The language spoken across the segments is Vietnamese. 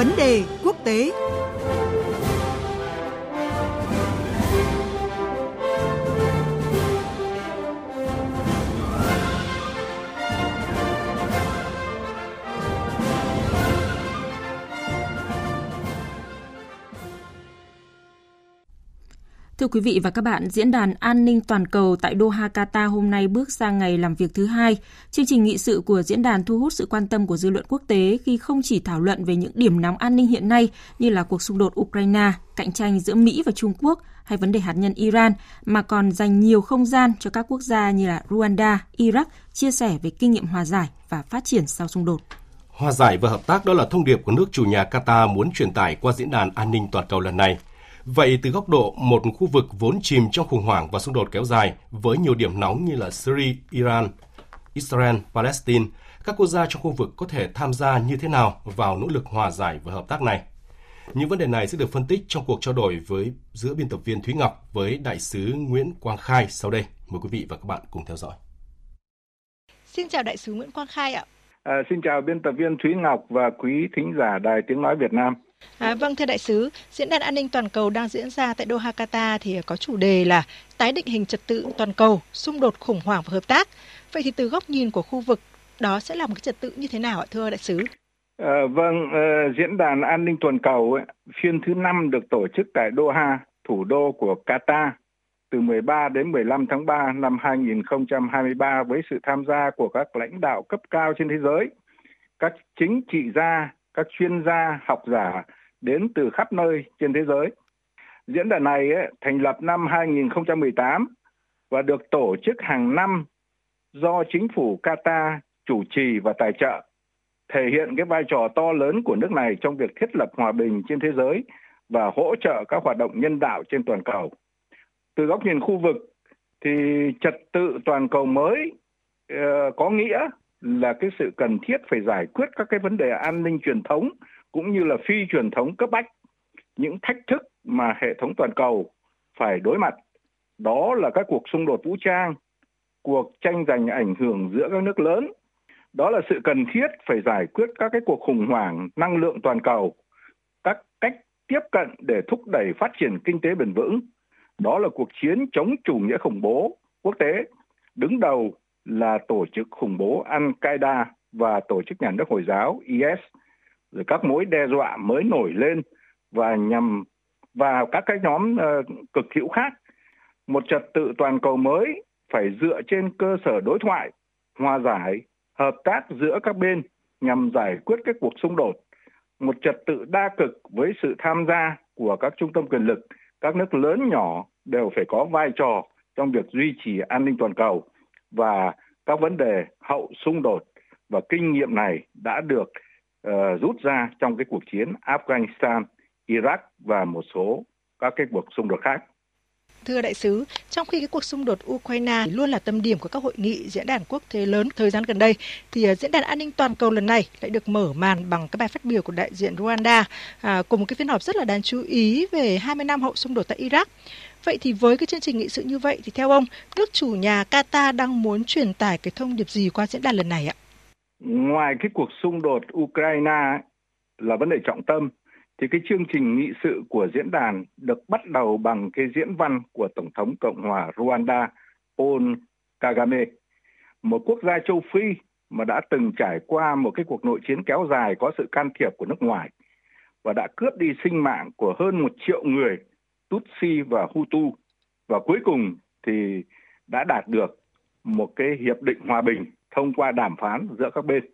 Vấn đề quốc tế. Thưa quý vị và các bạn, Diễn đàn An ninh Toàn cầu tại Doha, Qatar hôm nay bước sang ngày làm việc thứ hai. Chương trình nghị sự của diễn đàn thu hút sự quan tâm của dư luận quốc tế khi không chỉ thảo luận về những điểm nóng an ninh hiện nay như là cuộc xung đột Ukraine, cạnh tranh giữa Mỹ và Trung Quốc hay vấn đề hạt nhân Iran, mà còn dành nhiều không gian cho các quốc gia như là Rwanda, Iraq chia sẻ về kinh nghiệm hòa giải và phát triển sau xung đột. Hòa giải và hợp tác đó là thông điệp của nước chủ nhà Qatar muốn truyền tải qua diễn đàn an ninh toàn cầu lần này – Vậy từ góc độ một khu vực vốn chìm trong khủng hoảng và xung đột kéo dài với nhiều điểm nóng như là Syria, Iran, Israel, Palestine, các quốc gia trong khu vực có thể tham gia như thế nào vào nỗ lực hòa giải và hợp tác này? Những vấn đề này sẽ được phân tích trong cuộc trao đổi với giữa biên tập viên Thúy Ngọc với đại sứ Nguyễn Quang Khai sau đây. Mời quý vị và các bạn cùng theo dõi. Xin chào đại sứ Nguyễn Quang Khai ạ. À, xin chào biên tập viên Thúy Ngọc và quý thính giả Đài Tiếng Nói Việt Nam. À, vâng thưa đại sứ, diễn đàn an ninh toàn cầu đang diễn ra tại Doha, Qatar thì có chủ đề là tái định hình trật tự toàn cầu, xung đột khủng hoảng và hợp tác. Vậy thì từ góc nhìn của khu vực đó sẽ là một cái trật tự như thế nào ạ thưa đại sứ? À, vâng, uh, diễn đàn an ninh toàn cầu ấy, phiên thứ năm được tổ chức tại Doha, thủ đô của Qatar từ 13 đến 15 tháng 3 năm 2023 với sự tham gia của các lãnh đạo cấp cao trên thế giới, các chính trị gia, các chuyên gia, học giả đến từ khắp nơi trên thế giới. Diễn đàn này ấy, thành lập năm 2018 và được tổ chức hàng năm do chính phủ Qatar chủ trì và tài trợ, thể hiện cái vai trò to lớn của nước này trong việc thiết lập hòa bình trên thế giới và hỗ trợ các hoạt động nhân đạo trên toàn cầu. Từ góc nhìn khu vực thì trật tự toàn cầu mới uh, có nghĩa là cái sự cần thiết phải giải quyết các cái vấn đề an ninh truyền thống cũng như là phi truyền thống cấp bách. Những thách thức mà hệ thống toàn cầu phải đối mặt, đó là các cuộc xung đột vũ trang, cuộc tranh giành ảnh hưởng giữa các nước lớn. Đó là sự cần thiết phải giải quyết các cái cuộc khủng hoảng năng lượng toàn cầu, các cách tiếp cận để thúc đẩy phát triển kinh tế bền vững. Đó là cuộc chiến chống chủ nghĩa khủng bố quốc tế, đứng đầu là tổ chức khủng bố Al-Qaeda và tổ chức nhà nước Hồi giáo IS, rồi các mối đe dọa mới nổi lên và nhằm vào các cái nhóm uh, cực hữu khác. Một trật tự toàn cầu mới phải dựa trên cơ sở đối thoại, hòa giải, hợp tác giữa các bên nhằm giải quyết các cuộc xung đột. Một trật tự đa cực với sự tham gia của các trung tâm quyền lực, các nước lớn nhỏ đều phải có vai trò trong việc duy trì an ninh toàn cầu và các vấn đề hậu xung đột và kinh nghiệm này đã được uh, rút ra trong cái cuộc chiến Afghanistan, Iraq và một số các cái cuộc xung đột khác. Thưa đại sứ, trong khi cái cuộc xung đột Ukraine luôn là tâm điểm của các hội nghị diễn đàn quốc tế lớn thời gian gần đây, thì à, diễn đàn an ninh toàn cầu lần này lại được mở màn bằng cái bài phát biểu của đại diện Rwanda à, cùng một cái phiên họp rất là đáng chú ý về 20 năm hậu xung đột tại Iraq. Vậy thì với cái chương trình nghị sự như vậy thì theo ông, nước chủ nhà Qatar đang muốn truyền tải cái thông điệp gì qua diễn đàn lần này ạ? Ngoài cái cuộc xung đột Ukraine là vấn đề trọng tâm, thì cái chương trình nghị sự của diễn đàn được bắt đầu bằng cái diễn văn của Tổng thống Cộng hòa Rwanda Paul Kagame, một quốc gia châu Phi mà đã từng trải qua một cái cuộc nội chiến kéo dài có sự can thiệp của nước ngoài và đã cướp đi sinh mạng của hơn một triệu người Tutsi và Hutu và cuối cùng thì đã đạt được một cái hiệp định hòa bình thông qua đàm phán giữa các bên.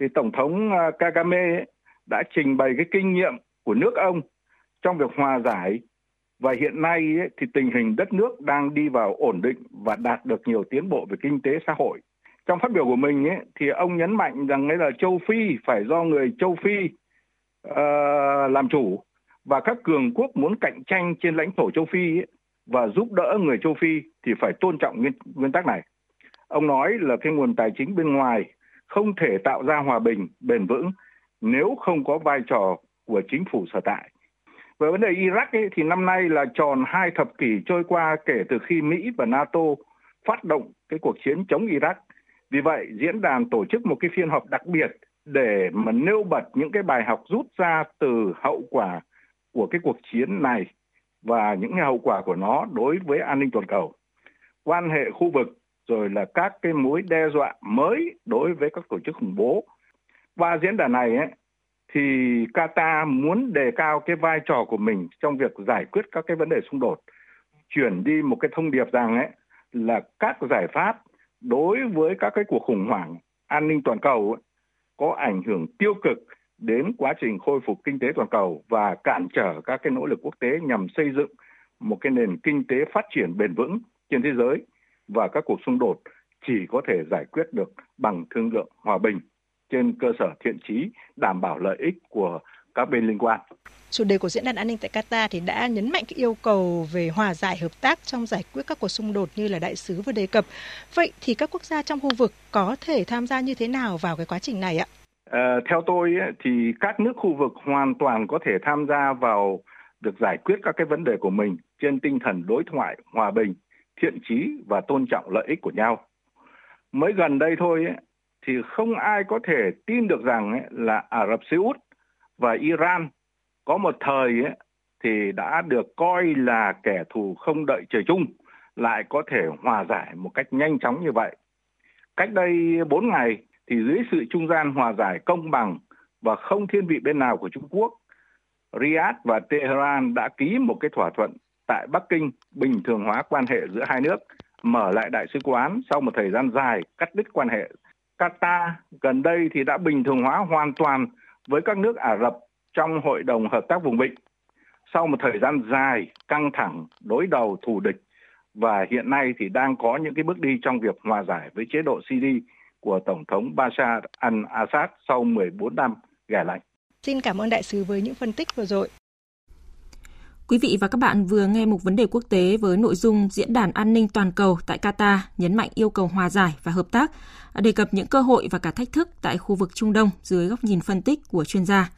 Thì Tổng thống à, Kagame đã trình bày cái kinh nghiệm của nước ông trong việc hòa giải và hiện nay ấy, thì tình hình đất nước đang đi vào ổn định và đạt được nhiều tiến bộ về kinh tế xã hội. Trong phát biểu của mình ấy, thì ông nhấn mạnh rằng ấy là châu Phi phải do người châu Phi uh, làm chủ và các cường quốc muốn cạnh tranh trên lãnh thổ châu Phi ấy, và giúp đỡ người châu Phi thì phải tôn trọng nguyên, nguyên tắc này. Ông nói là cái nguồn tài chính bên ngoài không thể tạo ra hòa bình bền vững nếu không có vai trò của chính phủ sở tại. Về vấn đề Iraq ấy, thì năm nay là tròn hai thập kỷ trôi qua kể từ khi Mỹ và NATO phát động cái cuộc chiến chống Iraq. Vì vậy, diễn đàn tổ chức một cái phiên họp đặc biệt để mà nêu bật những cái bài học rút ra từ hậu quả của cái cuộc chiến này và những cái hậu quả của nó đối với an ninh toàn cầu quan hệ khu vực rồi là các cái mối đe dọa mới đối với các tổ chức khủng bố qua diễn đàn này ấy, thì Qatar muốn đề cao cái vai trò của mình trong việc giải quyết các cái vấn đề xung đột. Chuyển đi một cái thông điệp rằng ấy là các giải pháp đối với các cái cuộc khủng hoảng an ninh toàn cầu ấy, có ảnh hưởng tiêu cực đến quá trình khôi phục kinh tế toàn cầu và cản trở các cái nỗ lực quốc tế nhằm xây dựng một cái nền kinh tế phát triển bền vững trên thế giới. Và các cuộc xung đột chỉ có thể giải quyết được bằng thương lượng hòa bình trên cơ sở thiện trí đảm bảo lợi ích của các bên liên quan. Chủ đề của diễn đàn an ninh tại Qatar thì đã nhấn mạnh cái yêu cầu về hòa giải hợp tác trong giải quyết các cuộc xung đột như là đại sứ vừa đề cập. Vậy thì các quốc gia trong khu vực có thể tham gia như thế nào vào cái quá trình này ạ? À, theo tôi thì các nước khu vực hoàn toàn có thể tham gia vào được giải quyết các cái vấn đề của mình trên tinh thần đối thoại, hòa bình, thiện trí và tôn trọng lợi ích của nhau. Mới gần đây thôi thì không ai có thể tin được rằng là Ả Rập Xê Út và Iran có một thời thì đã được coi là kẻ thù không đợi trời chung lại có thể hòa giải một cách nhanh chóng như vậy. Cách đây 4 ngày thì dưới sự trung gian hòa giải công bằng và không thiên vị bên nào của Trung Quốc, Riyadh và Tehran đã ký một cái thỏa thuận tại Bắc Kinh bình thường hóa quan hệ giữa hai nước, mở lại đại sứ quán sau một thời gian dài cắt đứt quan hệ. Qatar gần đây thì đã bình thường hóa hoàn toàn với các nước Ả Rập trong Hội đồng Hợp tác Vùng Vịnh. Sau một thời gian dài căng thẳng, đối đầu thù địch và hiện nay thì đang có những cái bước đi trong việc hòa giải với chế độ Syria của Tổng thống Bashar al-Assad sau 14 năm gẻ lạnh. Xin cảm ơn đại sứ với những phân tích vừa rồi. Quý vị và các bạn vừa nghe một vấn đề quốc tế với nội dung diễn đàn an ninh toàn cầu tại Qatar nhấn mạnh yêu cầu hòa giải và hợp tác, đề cập những cơ hội và cả thách thức tại khu vực Trung Đông dưới góc nhìn phân tích của chuyên gia.